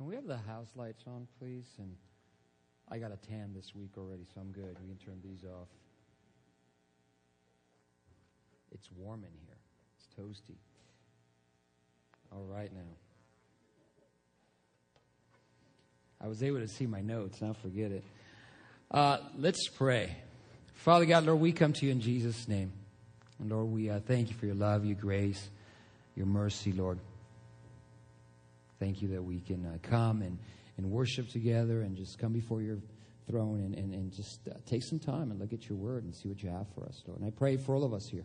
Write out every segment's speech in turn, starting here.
Can we have the house lights on, please? And I got a tan this week already, so I'm good. We can turn these off. It's warm in here. It's toasty. All right now. I was able to see my notes. Now forget it. Uh, let's pray. Father God, Lord, we come to you in Jesus' name. And Lord, we uh, thank you for your love, your grace, your mercy, Lord. Thank you that we can uh, come and, and worship together and just come before your throne and, and, and just uh, take some time and look at your word and see what you have for us, Lord. And I pray for all of us here.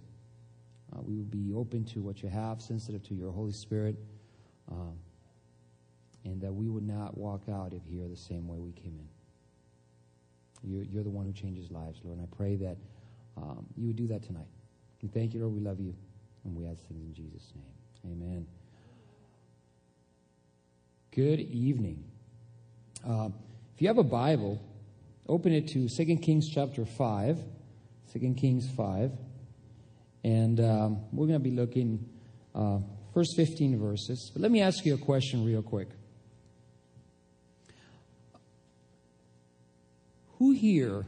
Uh, we will be open to what you have, sensitive to your Holy Spirit, um, and that we would not walk out of here the same way we came in. You're, you're the one who changes lives, Lord. And I pray that um, you would do that tonight. And thank you, Lord. We love you. And we ask things in Jesus' name. Amen. Good evening. Uh, if you have a Bible, open it to 2 Kings chapter 5. 2 Kings 5. And um, we're going to be looking uh, first 15 verses. But let me ask you a question real quick. Who here,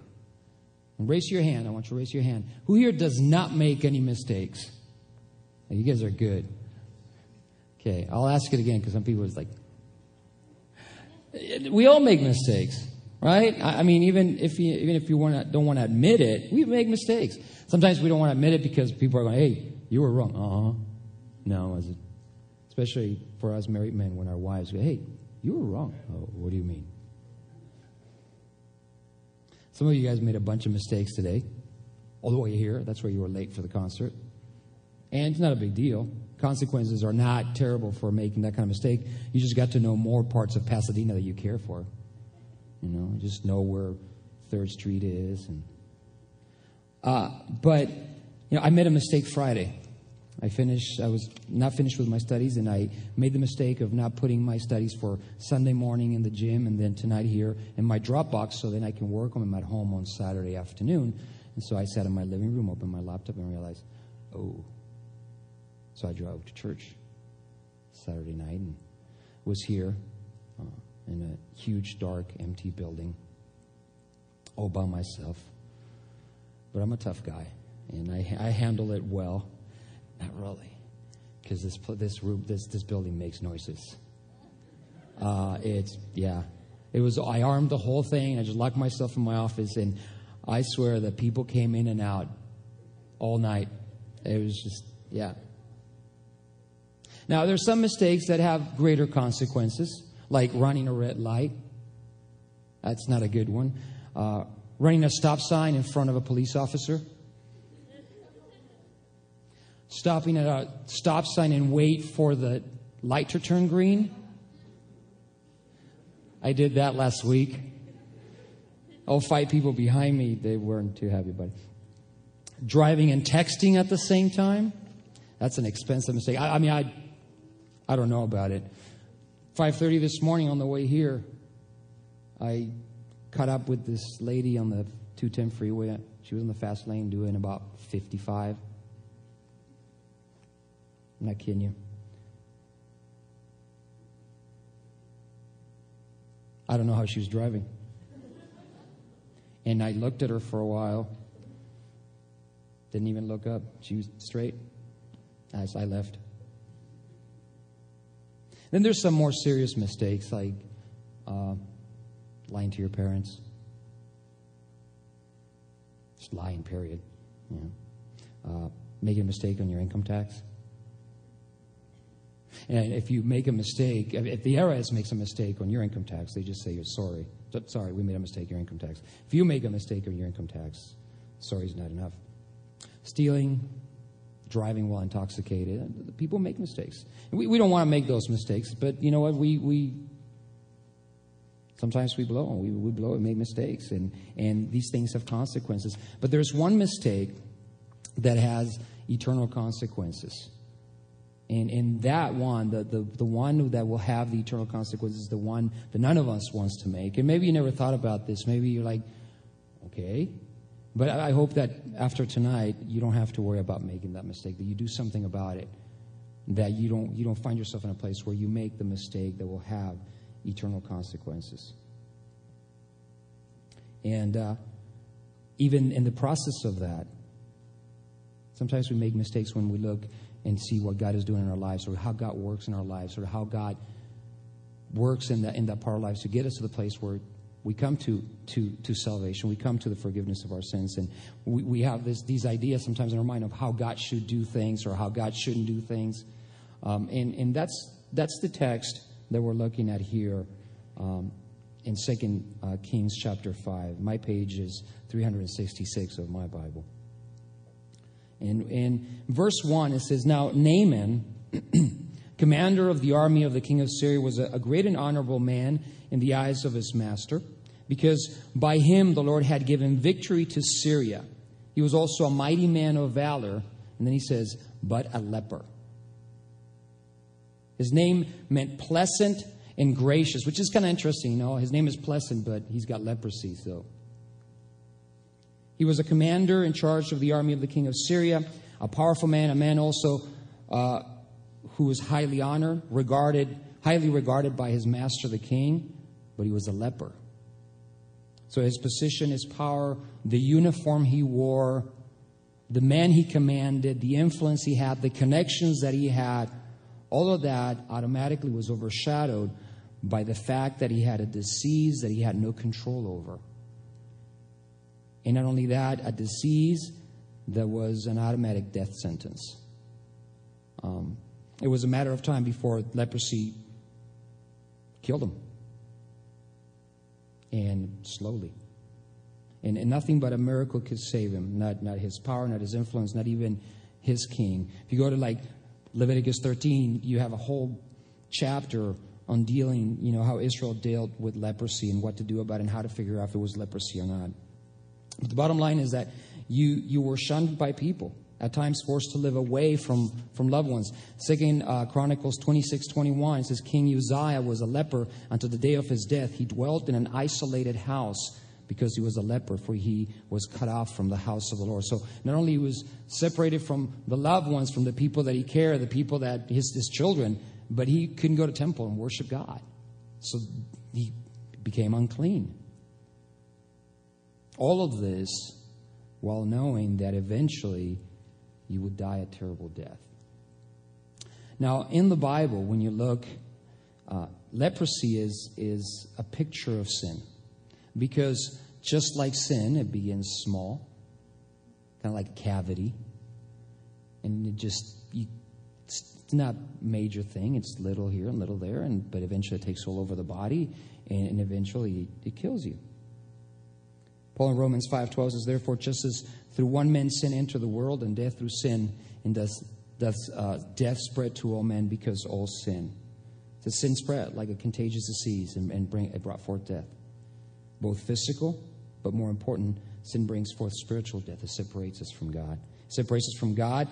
raise your hand, I want you to raise your hand. Who here does not make any mistakes? You guys are good. Okay, I'll ask it again because some people is like, we all make mistakes, right? I mean, even if you, even if you wanna, don't want to admit it, we make mistakes. Sometimes we don't want to admit it because people are going, hey, you were wrong. Uh huh. No, as especially for us married men when our wives go, hey, you were wrong. Oh, what do you mean? Some of you guys made a bunch of mistakes today, all the way here. That's where you were late for the concert. And it's not a big deal. Consequences are not terrible for making that kind of mistake. You just got to know more parts of Pasadena that you care for. You know, just know where Third Street is. And uh, but you know, I made a mistake Friday. I finished. I was not finished with my studies, and I made the mistake of not putting my studies for Sunday morning in the gym, and then tonight here in my Dropbox, so then I can work on them at home on Saturday afternoon. And so I sat in my living room, opened my laptop, and realized, oh, so I drove to church Saturday night and was here uh, in a huge, dark, empty building all by myself. But I'm a tough guy, and I, I handle it well. Not really, because this this room, this this building makes noises. Uh, it's yeah, it was. I armed the whole thing. I just locked myself in my office, and I swear that people came in and out all night. It was just yeah. Now, there's some mistakes that have greater consequences, like running a red light. That's not a good one. Uh, running a stop sign in front of a police officer. Stopping at a stop sign and wait for the light to turn green. I did that last week. Oh, five people behind me, they weren't too happy about it. Driving and texting at the same time. That's an expensive mistake. I, I mean, I I don't know about it. 5:30 this morning on the way here, I caught up with this lady on the 210 freeway. She was in the fast lane doing about 55. I'm not kidding you. I don't know how she was driving. And I looked at her for a while. Didn't even look up. She was straight as I left. Then there's some more serious mistakes like uh, lying to your parents. Just lying, period. Uh, making a mistake on your income tax. And if you make a mistake, if the IRS makes a mistake on your income tax, they just say you're sorry. Sorry, we made a mistake, your income tax. If you make a mistake on your income tax, sorry is not enough. Stealing, driving while intoxicated. People make mistakes. We, we don't want to make those mistakes, but you know what? We, we sometimes we blow. We, we blow and make mistakes, and, and these things have consequences. But there's one mistake that has eternal consequences. And, and that one, the, the, the one that will have the eternal consequences, the one that none of us wants to make. And maybe you never thought about this. Maybe you're like, okay, but I hope that after tonight, you don't have to worry about making that mistake, that you do something about it, that you don't, you don't find yourself in a place where you make the mistake that will have eternal consequences. And uh, even in the process of that, sometimes we make mistakes when we look and see what God is doing in our lives, or how God works in our lives, or how God works in that in that part of our lives to get us to the place where we come to, to, to salvation. We come to the forgiveness of our sins. And we, we have this, these ideas sometimes in our mind of how God should do things or how God shouldn't do things. Um, and and that's, that's the text that we're looking at here um, in 2 uh, Kings chapter 5. My page is 366 of my Bible. And in verse 1, it says, Now Naaman, commander of the army of the king of Syria, was a, a great and honorable man in the eyes of his master because by him the Lord had given victory to Syria. He was also a mighty man of valor. And then he says, but a leper. His name meant pleasant and gracious, which is kind of interesting. You know, his name is pleasant, but he's got leprosy, so. He was a commander in charge of the army of the king of Syria, a powerful man, a man also uh, who was highly honored, regarded, highly regarded by his master, the king, but he was a leper. So his position, his power, the uniform he wore, the man he commanded, the influence he had, the connections that he had, all of that automatically was overshadowed by the fact that he had a disease that he had no control over. And not only that, a disease that was an automatic death sentence. Um, it was a matter of time before leprosy killed him and slowly. And, and, nothing but a miracle could save him. Not, not his power, not his influence, not even his king. If you go to like Leviticus 13, you have a whole chapter on dealing, you know, how Israel dealt with leprosy and what to do about it and how to figure out if it was leprosy or not. But the bottom line is that you, you were shunned by people at times forced to live away from, from loved ones. Second uh, Chronicles 26, 21 says, King Uzziah was a leper until the day of his death. He dwelt in an isolated house because he was a leper, for he was cut off from the house of the Lord. So not only he was separated from the loved ones, from the people that he cared, the people that his, his children, but he couldn't go to temple and worship God. So he became unclean. All of this while knowing that eventually you would die a terrible death. Now, in the Bible, when you look, uh, leprosy is, is a picture of sin. Because just like sin, it begins small, kind of like a cavity. And it just, you, it's not major thing. It's little here and little there, and, but eventually it takes all over the body, and, and eventually it kills you. Paul in Romans 5.12 says, Therefore, just as through one man sin entered the world, and death through sin, and thus, thus uh, death spread to all men because all sin. The sin spread like a contagious disease and, and bring, it brought forth death. Both physical, but more important, sin brings forth spiritual death. It separates us from God. It separates us from God,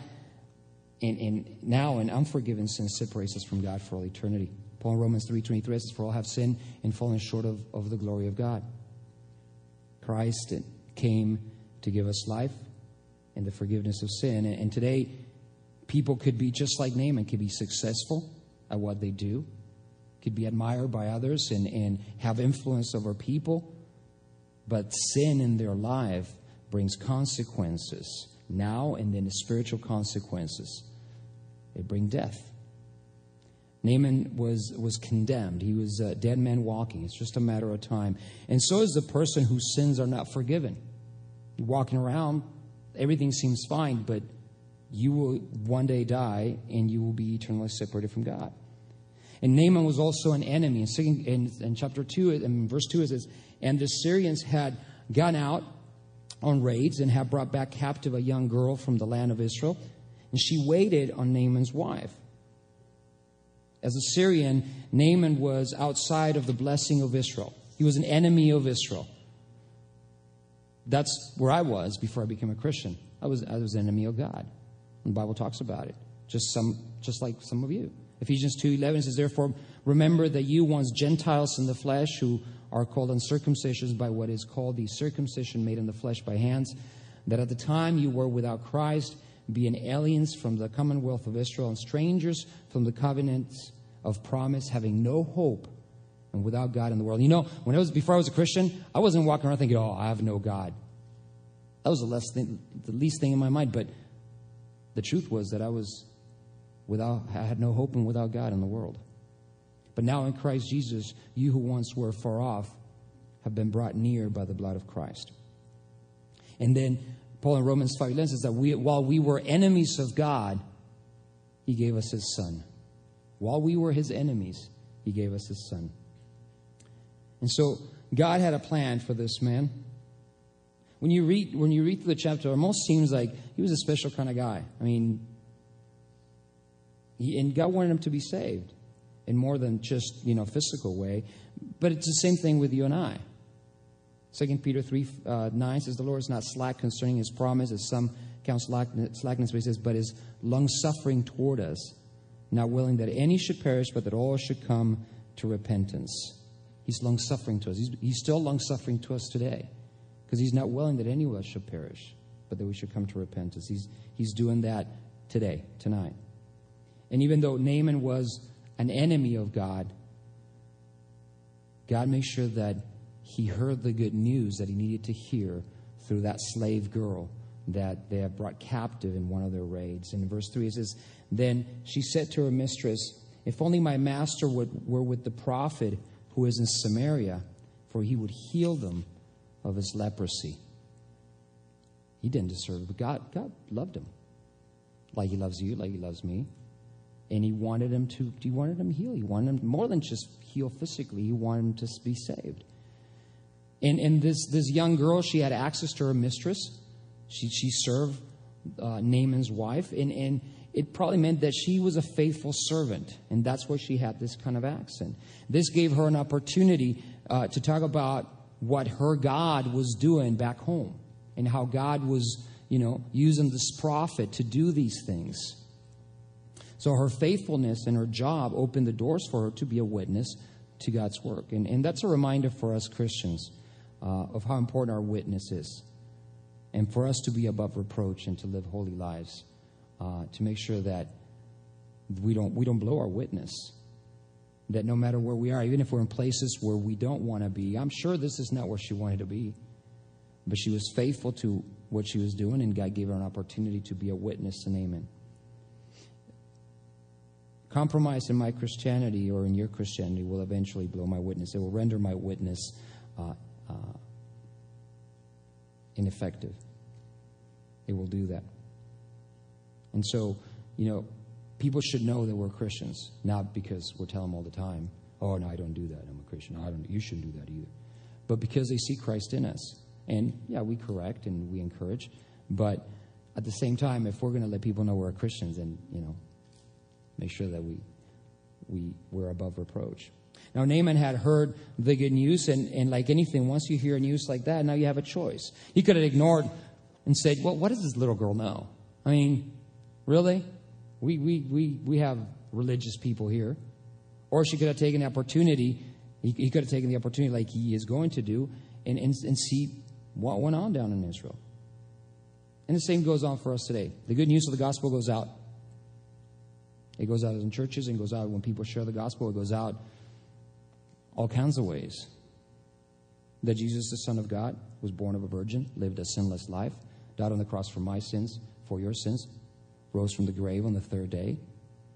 and, and now an unforgiven sin separates us from God for all eternity. Paul in Romans 3.23 says, For all have sinned and fallen short of, of the glory of God. Christ came to give us life and the forgiveness of sin. And today, people could be just like Naaman, could be successful at what they do, could be admired by others and, and have influence over people. But sin in their life brings consequences now and then the spiritual consequences. They bring death. Naaman was, was condemned. He was a dead man walking. It's just a matter of time. And so is the person whose sins are not forgiven. You're walking around, everything seems fine, but you will one day die and you will be eternally separated from God. And Naaman was also an enemy. In, in, in chapter 2, in verse 2, it says, And the Syrians had gone out on raids and had brought back captive a young girl from the land of Israel. And she waited on Naaman's wife. As a Syrian, Naaman was outside of the blessing of Israel. He was an enemy of Israel. That's where I was before I became a Christian. I was, I was an enemy of God. And the Bible talks about it. Just some just like some of you. Ephesians 2:11 says, Therefore, remember that you once Gentiles in the flesh who are called uncircumcision by what is called the circumcision made in the flesh by hands, that at the time you were without Christ, being aliens from the commonwealth of Israel and strangers from the covenants of promise, having no hope and without God in the world. You know, when I was before I was a Christian, I wasn't walking around thinking, "Oh, I have no God." That was the less thing, the least thing in my mind. But the truth was that I was without, I had no hope and without God in the world. But now in Christ Jesus, you who once were far off have been brought near by the blood of Christ. And then Paul in Romans 5 says that we, while we were enemies of God, he gave us his son. While we were his enemies, he gave us his son. And so God had a plan for this man. When you read when you read through the chapter, it almost seems like he was a special kind of guy. I mean, he, and God wanted him to be saved in more than just you know physical way. But it's the same thing with you and I. Second Peter three uh, nine says the Lord is not slack concerning His promise, as some count slackness, but He says, but is long suffering toward us, not willing that any should perish, but that all should come to repentance. He's long suffering to us. He's, he's still long suffering to us today, because He's not willing that any of us should perish, but that we should come to repentance. He's He's doing that today, tonight. And even though Naaman was an enemy of God, God makes sure that he heard the good news that he needed to hear through that slave girl that they had brought captive in one of their raids. And in verse 3 it says, Then she said to her mistress, If only my master would, were with the prophet who is in Samaria, for he would heal them of his leprosy. He didn't deserve it, but God, God loved him. Like he loves you, like he loves me and he wanted him to he wanted him healed. He wanted him more than just heal physically. He wanted him to be saved. And and this this young girl, she had access to her mistress. She she served uh, Naaman's wife, and and it probably meant that she was a faithful servant, and that's why she had this kind of accent. This gave her an opportunity uh, to talk about what her God was doing back home, and how God was, you know, using this prophet to do these things. So her faithfulness and her job opened the doors for her to be a witness to God's work. And, and that's a reminder for us Christians uh, of how important our witness is. And for us to be above reproach and to live holy lives, uh, to make sure that we don't, we don't blow our witness. That no matter where we are, even if we're in places where we don't want to be, I'm sure this is not where she wanted to be. But she was faithful to what she was doing, and God gave her an opportunity to be a witness to Naaman compromise in my Christianity or in your Christianity will eventually blow my witness. It will render my witness uh, uh, ineffective. It will do that. And so, you know, people should know that we're Christians, not because we're telling them all the time, oh, no, I don't do that. I'm a Christian. I don't, you shouldn't do that either. But because they see Christ in us. And yeah, we correct and we encourage. But at the same time, if we're going to let people know we're Christians, then, you know, make sure that we, we, we're above reproach. Now, Naaman had heard the good news, and, and like anything, once you hear news like that, now you have a choice. He could have ignored and said, Well, what does this little girl know? I mean, really? We, we, we, we have religious people here. Or she could have taken the opportunity, he, he could have taken the opportunity, like he is going to do, and, and, and see what went on down in Israel. And the same goes on for us today. The good news of the gospel goes out it goes out in churches and goes out when people share the gospel. It goes out all kinds of ways. That Jesus, the Son of God, was born of a virgin, lived a sinless life, died on the cross for my sins, for your sins, rose from the grave on the third day,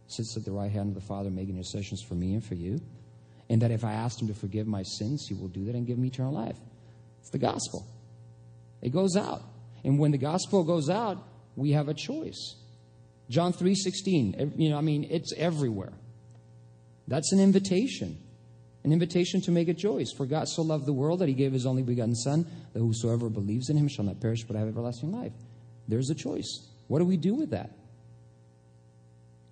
sits at the right hand of the Father, making intercessions for me and for you. And that if I ask Him to forgive my sins, He will do that and give me eternal life. It's the gospel. It goes out. And when the gospel goes out, we have a choice. John 3:16, you know, I mean, it's everywhere. That's an invitation. An invitation to make a choice. For God so loved the world that he gave his only begotten Son, that whosoever believes in him shall not perish but have everlasting life. There's a choice. What do we do with that?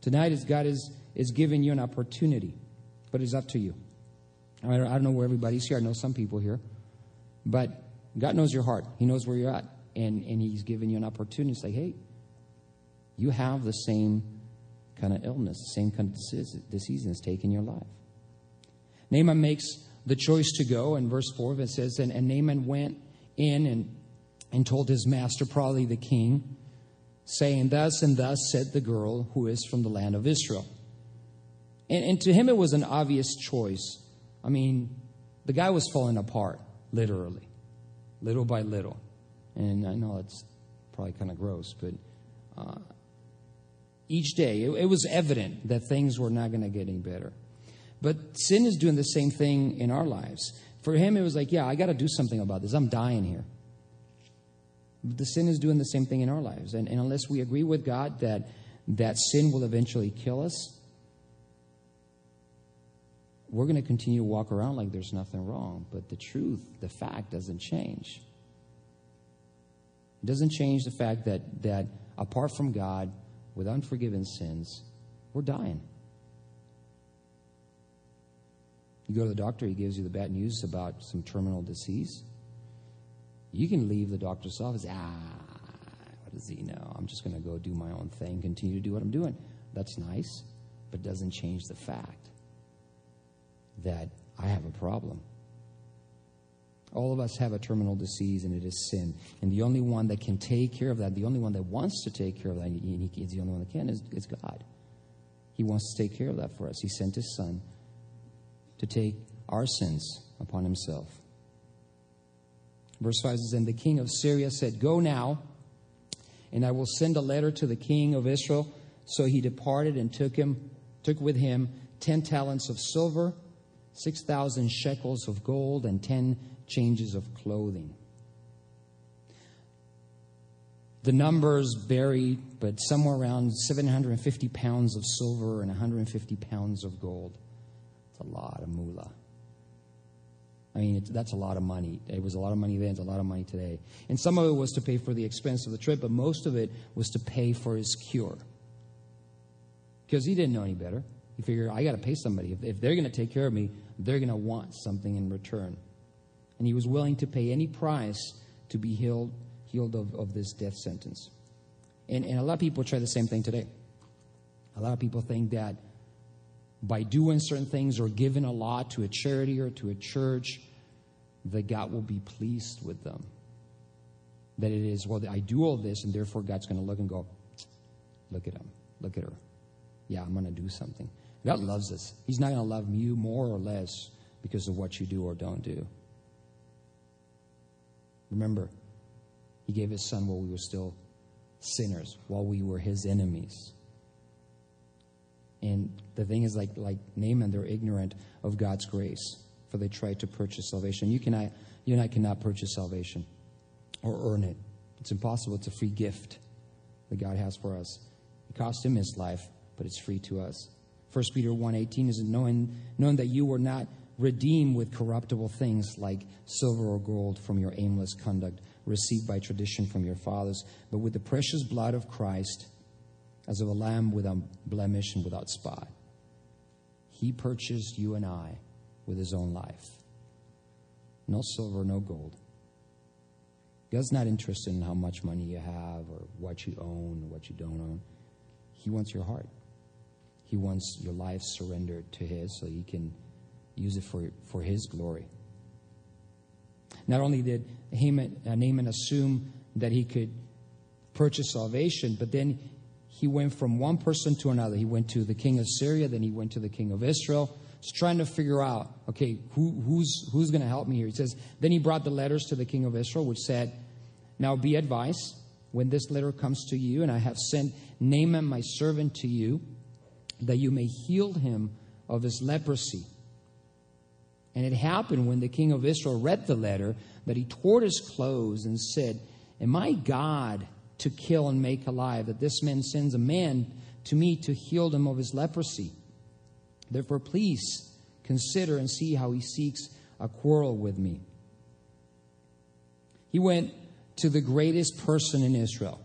Tonight, is God is, is giving you an opportunity, but it's up to you. I don't, know where everybody's here. I know some people here. But God knows your heart. He knows where you're at. And, and He's giving you an opportunity to say, hey, you have the same kind of illness, the same kind of disease that's taken your life. Naaman makes the choice to go, and verse 4 it says, and, and Naaman went in and, and told his master, probably the king, saying, Thus and thus said the girl who is from the land of Israel. And, and to him it was an obvious choice. I mean, the guy was falling apart, literally, little by little. And I know it's probably kind of gross, but uh, each day it, it was evident that things were not going to get any better. But sin is doing the same thing in our lives. For him, it was like, yeah, I got to do something about this. I'm dying here. But the sin is doing the same thing in our lives. And, and unless we agree with God that, that sin will eventually kill us, we're going to continue to walk around like there's nothing wrong. But the truth, the fact, doesn't change. It doesn't change the fact that, that apart from God, with unforgiven sins, we're dying. You go to the doctor, he gives you the bad news about some terminal disease. You can leave the doctor's office, ah, what does he know? I'm just going to go do my own thing, continue to do what I'm doing. That's nice, but doesn't change the fact that I have a problem. All of us have a terminal disease, and it is sin. And the only one that can take care of that, the only one that wants to take care of that, and he is the only one that can, is, is God. He wants to take care of that for us. He sent His Son to take our sins upon Himself. Verse 5 says, And the king of Syria said, Go now, and I will send a letter to the king of Israel. So he departed and took him, took with him ten talents of silver, six thousand shekels of gold, and ten changes of clothing. The numbers vary, but somewhere around 750 pounds of silver and 150 pounds of gold. It's a lot of moolah. I mean, that's a lot of money. It was a lot of money then, it's a lot of money today. And some of it was to pay for the expense of the trip, but most of it was to pay for his cure. Because he didn't know any better. He figured, I got to pay somebody. If, if they're going to take care of me, they're going to want something in return. And he was willing to pay any price to be healed, healed of, of this death sentence. And, and a lot of people try the same thing today. A lot of people think that by doing certain things or giving a lot to a charity or to a church, that God will be pleased with them. That it is, well, I do all this, and therefore God's going to look and go, look at him, look at her. Yeah, I'm going to do something. God loves us. He's not going to love you more or less because of what you do or don't do. Remember, He gave His Son while we were still sinners, while we were His enemies. And the thing is, like, like Naaman, they're ignorant of God's grace, for they try to purchase salvation. You, cannot, you and I cannot purchase salvation or earn it. It's impossible. It's a free gift that God has for us. It cost him his life, but it's free to us. 1 Peter 1.18 is knowing, knowing that you were not redeemed with corruptible things like silver or gold from your aimless conduct received by tradition from your fathers, but with the precious blood of Christ as of a lamb without blemish and without spot. He purchased you and I with his own life. No silver, no gold. God's not interested in how much money you have or what you own or what you don't own. He wants your heart. He wants your life surrendered to His so He can use it for, for His glory. Not only did Haman, uh, Naaman assume that he could purchase salvation, but then he went from one person to another. He went to the king of Syria, then he went to the king of Israel. He's trying to figure out, okay, who, who's, who's going to help me here? He says, then he brought the letters to the king of Israel, which said, Now be advised when this letter comes to you, and I have sent Naaman my servant to you, that you may heal him of his leprosy. And it happened when the king of Israel read the letter that he tore his clothes and said, Am I God to kill and make alive, that this man sends a man to me to heal him of his leprosy. Therefore, please consider and see how he seeks a quarrel with me. He went to the greatest person in Israel.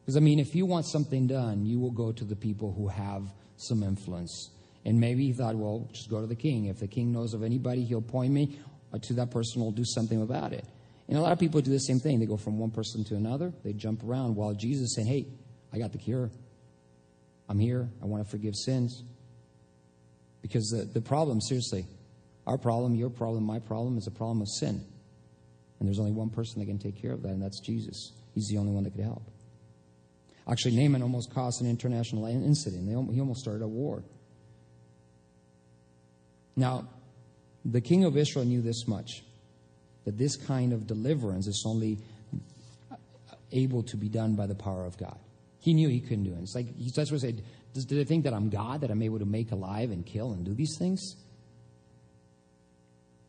Because, I mean, if you want something done, you will go to the people who have some influence. And maybe he thought, well, just go to the king. If the king knows of anybody, he'll point me uh, to that person will do something about it. And a lot of people do the same thing. They go from one person to another, they jump around while Jesus saying, Hey, I got the cure. I'm here. I want to forgive sins. Because the, the problem, seriously, our problem, your problem, my problem is a problem of sin. And there's only one person that can take care of that, and that's Jesus. He's the only one that could help. Actually, Naaman almost caused an international incident. He almost started a war. Now, the king of Israel knew this much that this kind of deliverance is only uh, able to be done by the power of God. He knew he couldn't do it. It's like, that's what he said. Do they think that I'm God, that I'm able to make alive and kill and do these things?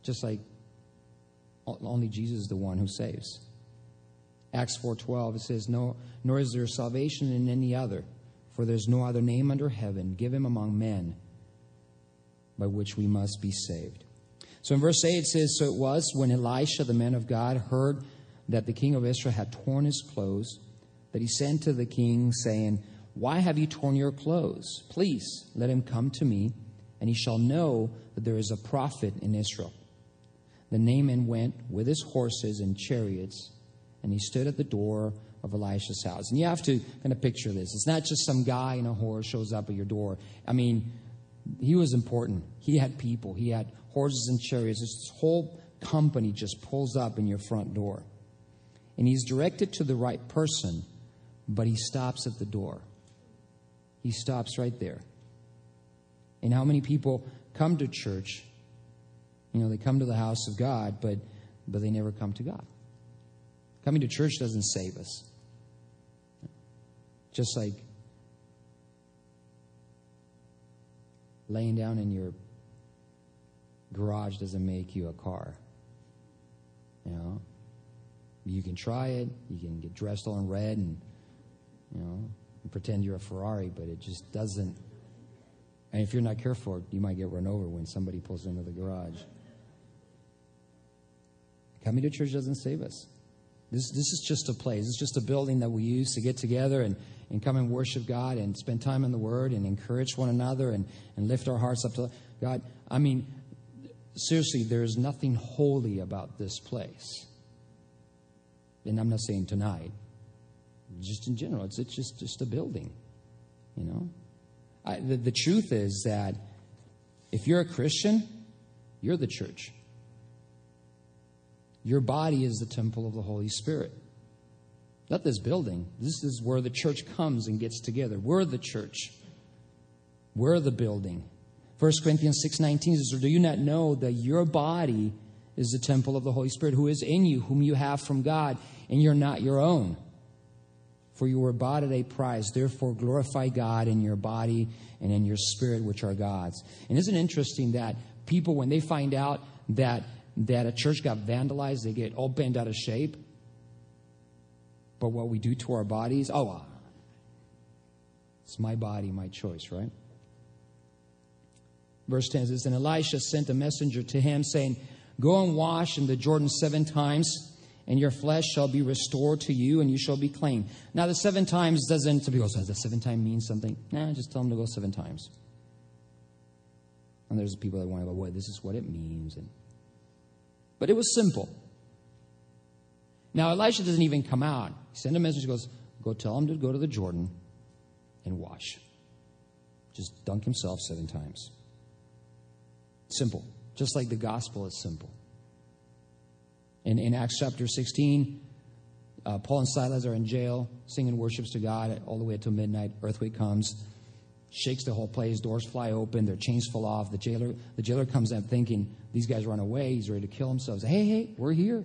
Just like only Jesus is the one who saves. Acts 4:12 it says no nor is there salvation in any other for there's no other name under heaven given among men by which we must be saved. So in verse 8 it says so it was when Elisha the man of God heard that the king of Israel had torn his clothes that he sent to the king saying why have you torn your clothes please let him come to me and he shall know that there is a prophet in Israel. The Naaman went with his horses and chariots and he stood at the door of Elisha's house. And you have to kind of picture this. It's not just some guy in a horse shows up at your door. I mean, he was important. He had people, he had horses and chariots. This whole company just pulls up in your front door. And he's directed to the right person, but he stops at the door. He stops right there. And how many people come to church? You know, they come to the house of God, but but they never come to God. Coming to church doesn't save us. Just like laying down in your garage doesn't make you a car. You know, you can try it. You can get dressed all in red and you know and pretend you're a Ferrari, but it just doesn't. And if you're not careful, you might get run over when somebody pulls into the garage. Coming to church doesn't save us. This, this is just a place. It's just a building that we use to get together and, and come and worship God and spend time in the Word and encourage one another and, and lift our hearts up to God. I mean, seriously, there's nothing holy about this place. And I'm not saying tonight, just in general, it's, it's just, just a building, you know? I, the, the truth is that if you're a Christian, you're the church. Your body is the temple of the Holy Spirit. Not this building. This is where the church comes and gets together. We're the church. We're the building. 1 Corinthians 6:19 says, "Do you not know that your body is the temple of the Holy Spirit who is in you, whom you have from God, and you're not your own? For you were bought at a price. Therefore glorify God in your body and in your spirit which are God's." And isn't it interesting that people when they find out that that a church got vandalized, they get all bent out of shape. But what we do to our bodies, oh, uh, it's my body, my choice, right? Verse 10 says, And Elisha sent a messenger to him, saying, Go and wash in the Jordan seven times, and your flesh shall be restored to you, and you shall be clean. Now, the seven times doesn't, some people say, does the seven time mean something? Nah, just tell them to go seven times. And there's people that go, well, this is what it means. And but it was simple. Now, Elisha doesn't even come out. He sends a message, he goes, Go tell him to go to the Jordan and wash. Just dunk himself seven times. Simple. Just like the gospel is simple. In, in Acts chapter 16, uh, Paul and Silas are in jail, singing worships to God all the way until midnight. Earthquake comes shakes the whole place. Doors fly open. Their chains fall off. The jailer, the jailer comes out thinking these guys run away. He's ready to kill himself. Hey, hey, we're here.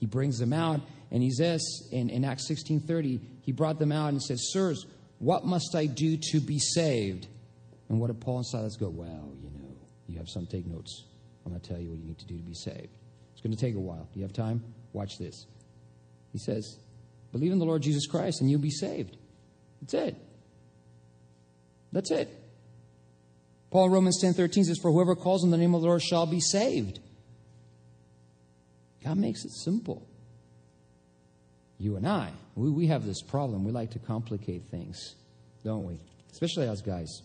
He brings them out, and he says in, in Acts 16:30, he brought them out and said, "Sirs, what must I do to be saved?" And what did Paul and Silas go? Well, you know, you have some take notes. I'm going to tell you what you need to do to be saved. Going to take a while. Do you have time? Watch this. He says, "Believe in the Lord Jesus Christ, and you'll be saved." That's it. That's it. Paul Romans 10 13 says, For whoever calls on the name of the Lord shall be saved. God makes it simple. You and I, we, we have this problem. We like to complicate things, don't we? Especially us guys.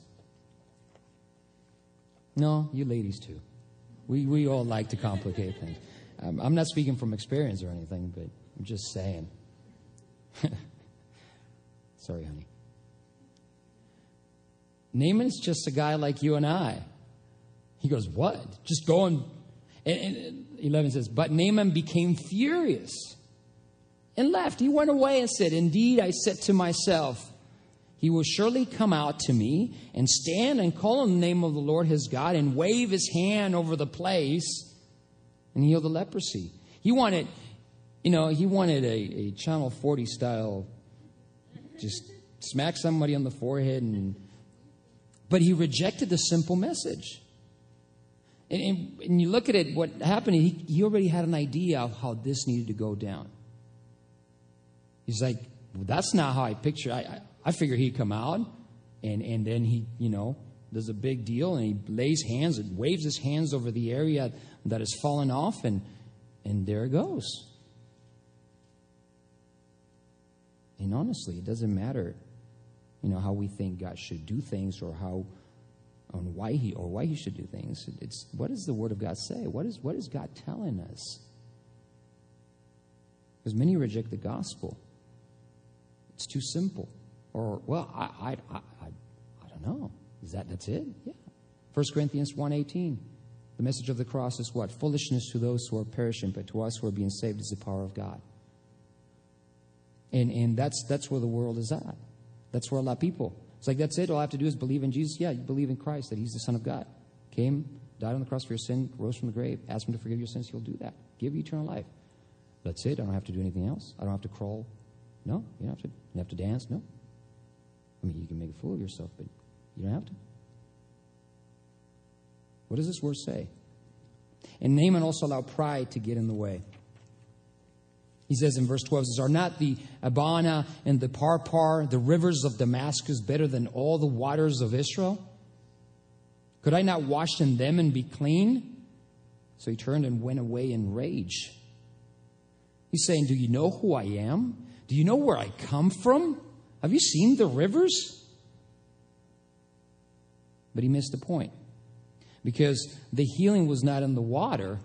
No, you ladies too. We, we all like to complicate things. Um, I'm not speaking from experience or anything, but I'm just saying. Sorry, honey. Naaman's just a guy like you and I. He goes, What? Just go and, and, and 11 says, But Naaman became furious and left. He went away and said, Indeed, I said to myself, He will surely come out to me and stand and call on the name of the Lord his God and wave his hand over the place and heal the leprosy. He wanted, you know, he wanted a, a Channel 40 style, just smack somebody on the forehead and, but he rejected the simple message. And, and, and you look at it, what happened, he, he already had an idea of how this needed to go down. He's like, well, that's not how I picture. I, I, I figure he'd come out, and and then he, you know, does a big deal, and he lays hands and waves his hands over the area that has fallen off, and and there it goes. And honestly, it doesn't matter, you know, how we think God should do things or how on why he or why he should do things. It's what does the Word of God say? What is what is God telling us? Because many reject the gospel. It's too simple. Or well, I I I, I, I don't know. Is that that's it? Yeah. 1 Corinthians 1.18. The message of the cross is what? Foolishness to those who are perishing, but to us who are being saved is the power of God. And and that's that's where the world is at. That's where a lot of people it's like, that's it. All I have to do is believe in Jesus. Yeah, you believe in Christ, that He's the Son of God. Came, died on the cross for your sin, rose from the grave. Ask Him to forgive your sins. He'll do that. Give you eternal life. That's it. I don't have to do anything else. I don't have to crawl. No, you don't have to. You have to dance. No. I mean, you can make a fool of yourself, but you don't have to. What does this verse say? And Naaman also allowed pride to get in the way. He says in verse 12, says, Are not the Abana and the Pharpar, the rivers of Damascus, better than all the waters of Israel? Could I not wash in them and be clean? So he turned and went away in rage. He's saying, Do you know who I am? Do you know where I come from? Have you seen the rivers? But he missed the point. Because the healing was not in the water,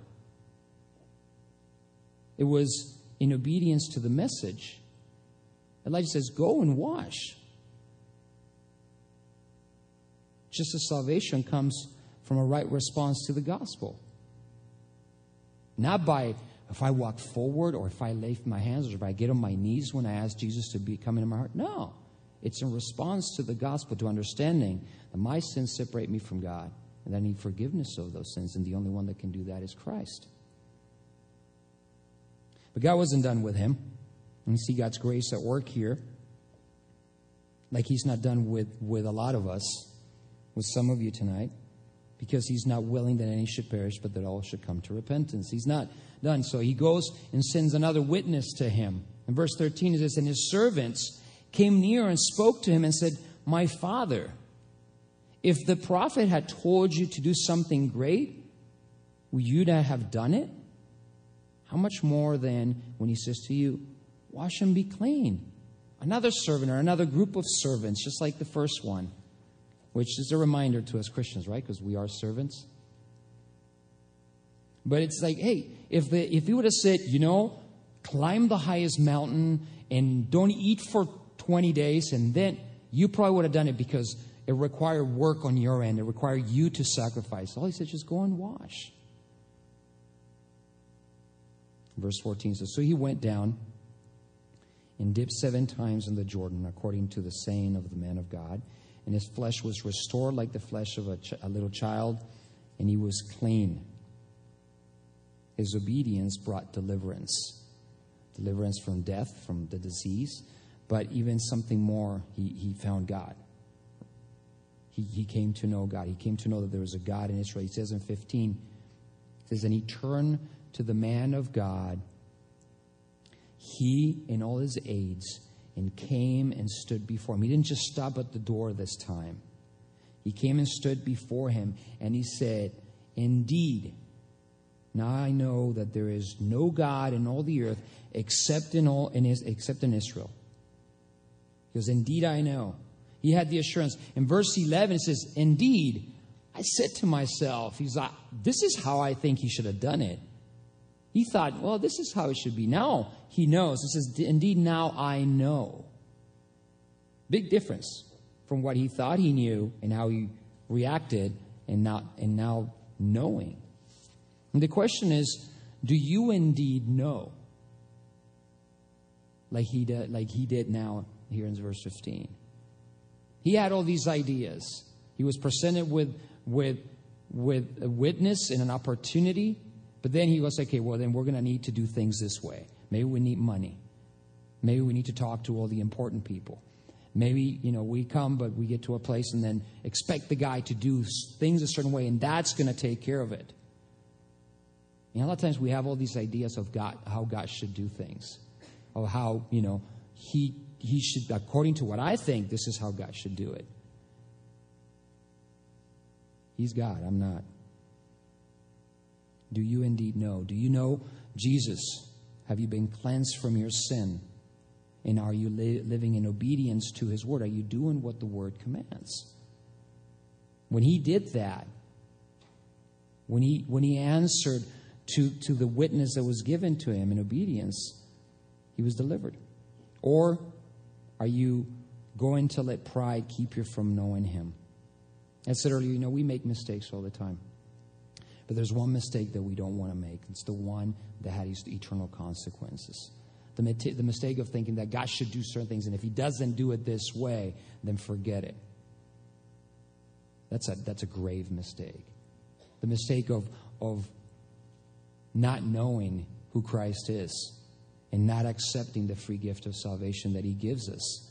it was in obedience to the message, Elijah says, Go and wash. Just as salvation comes from a right response to the gospel. Not by if I walk forward or if I lay my hands or if I get on my knees when I ask Jesus to be come into my heart. No. It's in response to the gospel, to understanding that my sins separate me from God and I need forgiveness of those sins, and the only one that can do that is Christ. But God wasn't done with him. And you see God's grace at work here. Like he's not done with, with a lot of us, with some of you tonight, because he's not willing that any should perish, but that all should come to repentance. He's not done. So he goes and sends another witness to him. In verse 13 it says, And his servants came near and spoke to him and said, My father, if the prophet had told you to do something great, would you not have done it? How much more then when he says to you, Wash and be clean? Another servant or another group of servants, just like the first one, which is a reminder to us Christians, right? Because we are servants. But it's like, hey, if, the, if he would have said, you know, climb the highest mountain and don't eat for 20 days, and then you probably would have done it because it required work on your end. It required you to sacrifice. All he said, just go and wash. Verse 14 says, So he went down and dipped seven times in the Jordan, according to the saying of the man of God. And his flesh was restored like the flesh of a, ch- a little child, and he was clean. His obedience brought deliverance deliverance from death, from the disease, but even something more, he, he found God. He, he came to know God. He came to know that there was a God in Israel. He says in 15, he says, And he turned to the man of God, he and all his aides and came and stood before him. He didn't just stop at the door this time. He came and stood before him and he said, Indeed, now I know that there is no God in all the earth except in all in his, except in Israel. Because indeed I know. He had the assurance. In verse 11 it says, Indeed, I said to myself, he's like, this is how I think he should have done it. He thought, well, this is how it should be. Now he knows. It says, indeed, now I know. Big difference from what he thought he knew and how he reacted and, not, and now knowing. And the question is, do you indeed know? Like he did, like he did now here in verse 15. He had all these ideas. He was presented with, with, with a witness and an opportunity, but then he was like, okay, well, then we're going to need to do things this way. Maybe we need money. Maybe we need to talk to all the important people. Maybe, you know, we come, but we get to a place and then expect the guy to do things a certain way, and that's going to take care of it. You know, a lot of times we have all these ideas of God, how God should do things, of how, you know, he, he should, according to what I think, this is how God should do it. He's God, I'm not. Do you indeed know? Do you know Jesus? Have you been cleansed from your sin? And are you li- living in obedience to his word? Are you doing what the word commands? When he did that, when he, when he answered to, to the witness that was given to him in obedience, he was delivered. Or are you going to let pride keep you from knowing him? I said earlier, you know, we make mistakes all the time. But there's one mistake that we don't want to make. It's the one that has eternal consequences. The, the mistake of thinking that God should do certain things, and if He doesn't do it this way, then forget it. That's a, that's a grave mistake. The mistake of, of not knowing who Christ is and not accepting the free gift of salvation that He gives us.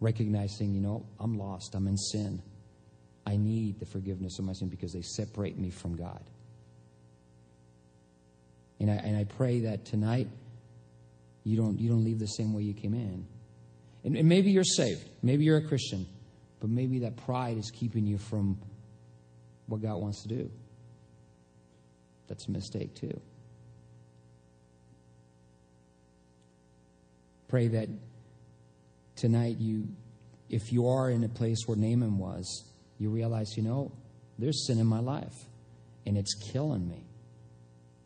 Recognizing, you know, I'm lost, I'm in sin. I need the forgiveness of my sin because they separate me from God. And I, and I pray that tonight you don't, you don't leave the same way you came in. And, and maybe you're saved, maybe you're a Christian, but maybe that pride is keeping you from what God wants to do. That's a mistake, too. Pray that tonight you, if you are in a place where Naaman was, you realize, you know, there's sin in my life and it's killing me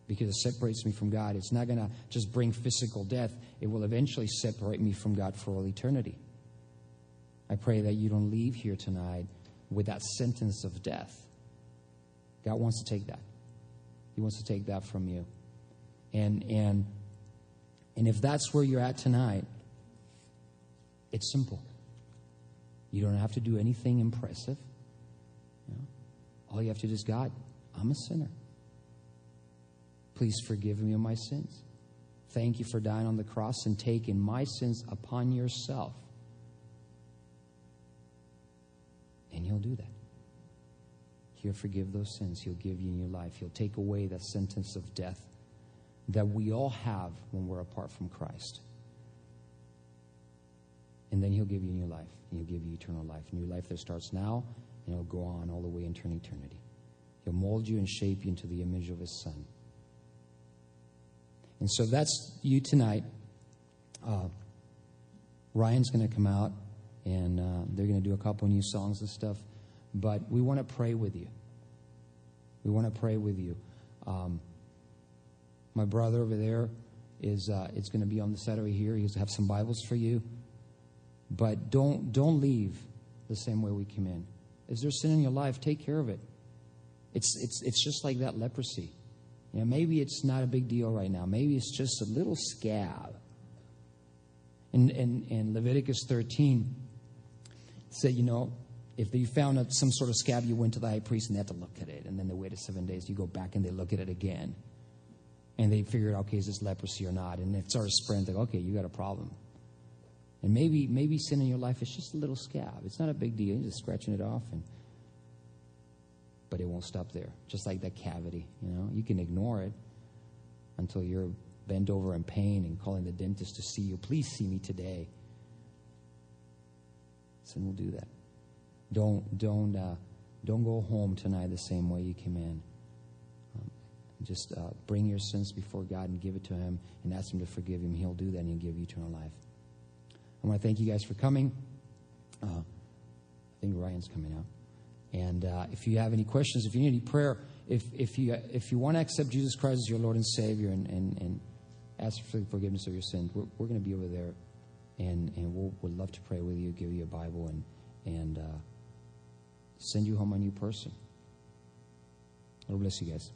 because it separates me from God. It's not going to just bring physical death, it will eventually separate me from God for all eternity. I pray that you don't leave here tonight with that sentence of death. God wants to take that. He wants to take that from you. And and and if that's where you're at tonight, it's simple. You don't have to do anything impressive. All you have to do is, God, I'm a sinner. Please forgive me of my sins. Thank you for dying on the cross and taking my sins upon yourself. And He'll do that. He'll forgive those sins. He'll give you new life. He'll take away that sentence of death that we all have when we're apart from Christ. And then He'll give you new life. He'll give you eternal life. New life that starts now and it'll go on all the way into eternity. He'll mold you and shape you into the image of His Son. And so that's you tonight. Uh, Ryan's going to come out and uh, they're going to do a couple new songs and stuff. But we want to pray with you. We want to pray with you. Um, my brother over there is uh, it's going to be on the set over here. He's have some Bibles for you. But don't don't leave the same way we came in. Is there sin in your life? Take care of it. It's, it's, it's just like that leprosy. You know, maybe it's not a big deal right now. Maybe it's just a little scab. In, in, in Leviticus 13, said, you know, if you found some sort of scab, you went to the high priest and they had to look at it. And then they waited seven days. You go back and they look at it again. And they figured, out okay, is this leprosy or not? And it started spreading, Like, okay, you got a problem. And maybe, maybe sin in your life is just a little scab. It's not a big deal. You're just scratching it off. And, but it won't stop there. Just like that cavity, you know. You can ignore it until you're bent over in pain and calling the dentist to see you. Please see me today. Sin will do that. Don't, don't, uh, don't go home tonight the same way you came in. Just uh, bring your sins before God and give it to Him and ask Him to forgive Him. He'll do that and He'll give you eternal life. I want to thank you guys for coming. Uh, I think Ryan's coming out. And uh, if you have any questions, if you need any prayer, if, if, you, if you want to accept Jesus Christ as your Lord and Savior and, and, and ask for the forgiveness of your sins, we're, we're going to be over there. And, and we'll, we'd love to pray with you, give you a Bible, and, and uh, send you home a new person. Lord bless you guys.